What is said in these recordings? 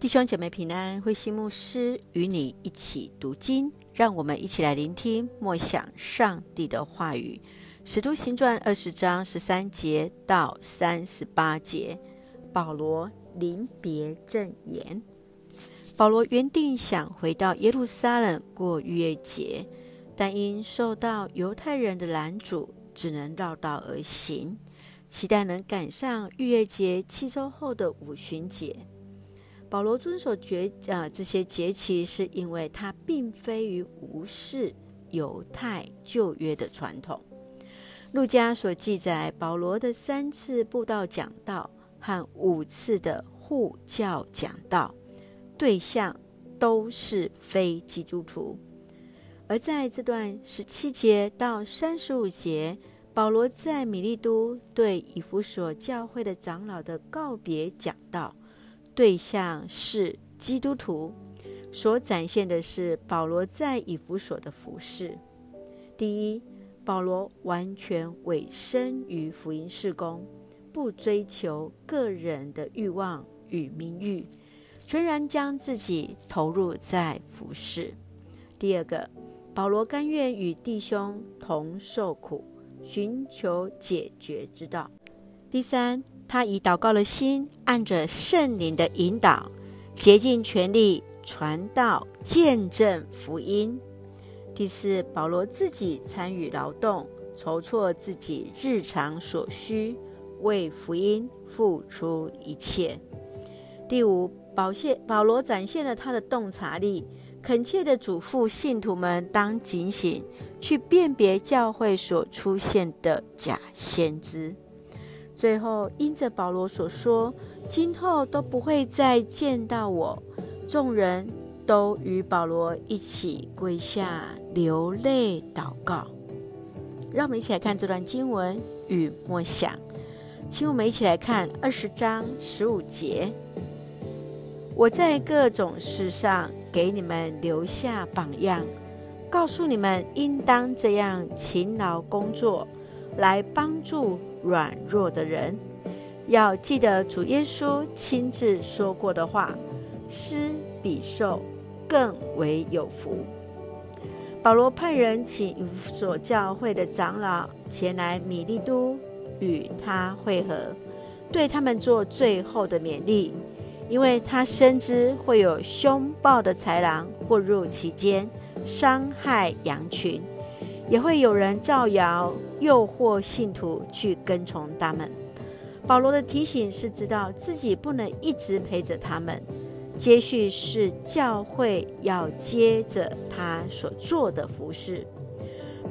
弟兄姐妹平安，慧馨牧师与你一起读经，让我们一起来聆听默想上帝的话语。使徒行传二十章十三节到三十八节，保罗临别赠言。保罗原定想回到耶路撒冷过逾越节，但因受到犹太人的拦阻，只能绕道而行，期待能赶上逾越节七周后的五旬节。保罗遵守节啊这些节期，是因为他并非于无视犹太旧约的传统。路加所记载保罗的三次布道讲道和五次的护教讲道，对象都是非基督徒。而在这段十七节到三十五节，保罗在米利都对以弗所教会的长老的告别讲道。对象是基督徒，所展现的是保罗在以弗所的服事。第一，保罗完全委身于福音事工，不追求个人的欲望与名誉，全然将自己投入在服事。第二个，保罗甘愿与弟兄同受苦，寻求解决之道。第三，他以祷告的心，按着圣灵的引导，竭尽全力传道、见证福音。第四，保罗自己参与劳动，筹措自己日常所需，为福音付出一切。第五，保谢保罗展现了他的洞察力，恳切地嘱咐信徒们当警醒，去辨别教会所出现的假先知。最后，因着保罗所说，今后都不会再见到我，众人都与保罗一起跪下流泪祷告。让我们一起来看这段经文与默想，请我们一起来看二十章十五节。我在各种事上给你们留下榜样，告诉你们应当这样勤劳工作，来帮助。软弱的人要记得主耶稣亲自说过的话：“施比受更为有福。”保罗派人请以所教会的长老前来米利都与他会合，对他们做最后的勉励，因为他深知会有凶暴的豺狼混入其间，伤害羊群。也会有人造谣诱惑信徒去跟从他们。保罗的提醒是知道自己不能一直陪着他们，接续是教会要接着他所做的服事。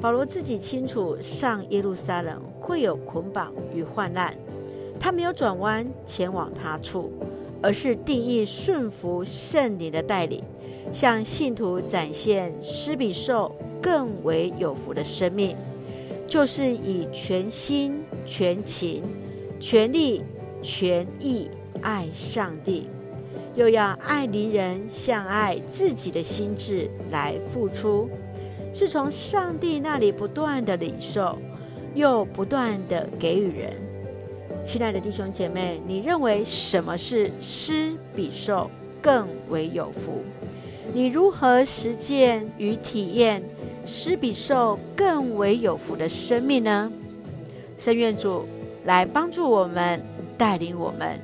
保罗自己清楚上耶路撒冷会有捆绑与患难，他没有转弯前往他处，而是定义顺服圣灵的带领，向信徒展现施比受更为有福的生命，就是以全心、全情、全力、全意爱上帝，又要爱邻人像爱自己的心智来付出，是从上帝那里不断的领受，又不断的给予人。亲爱的弟兄姐妹，你认为什么是施比受更为有福？你如何实践与体验？施比受更为有福的生命呢？圣愿主来帮助我们，带领我们。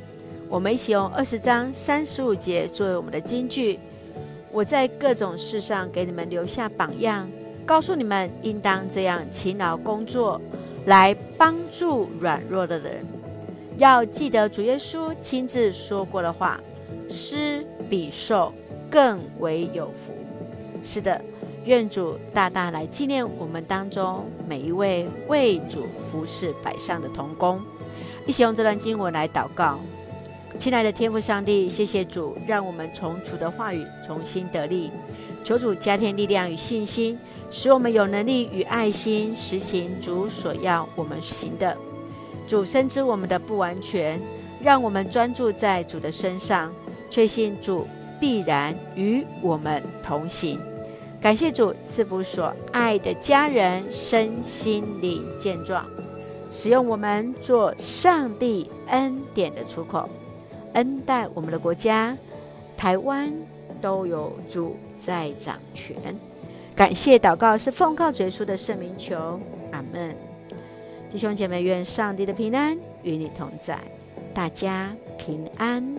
我们一起用二十章三十五节作为我们的金句。我在各种事上给你们留下榜样，告诉你们应当这样勤劳工作，来帮助软弱的人。要记得主耶稣亲自说过的话：施比受更为有福。是的。愿主大大来纪念我们当中每一位为主服侍摆上的同工，一起用这段经文来祷告。亲爱的天父上帝，谢谢主，让我们从主的话语重新得力。求主加添力量与信心，使我们有能力与爱心实行主所要我们行的。主深知我们的不完全，让我们专注在主的身上，确信主必然与我们同行。感谢主赐福所爱的家人身心灵健壮，使用我们做上帝恩典的出口，恩待我们的国家。台湾都有主在掌权。感谢祷告是奉靠主耶稣的圣名求，阿门。弟兄姐妹，愿上帝的平安与你同在，大家平安。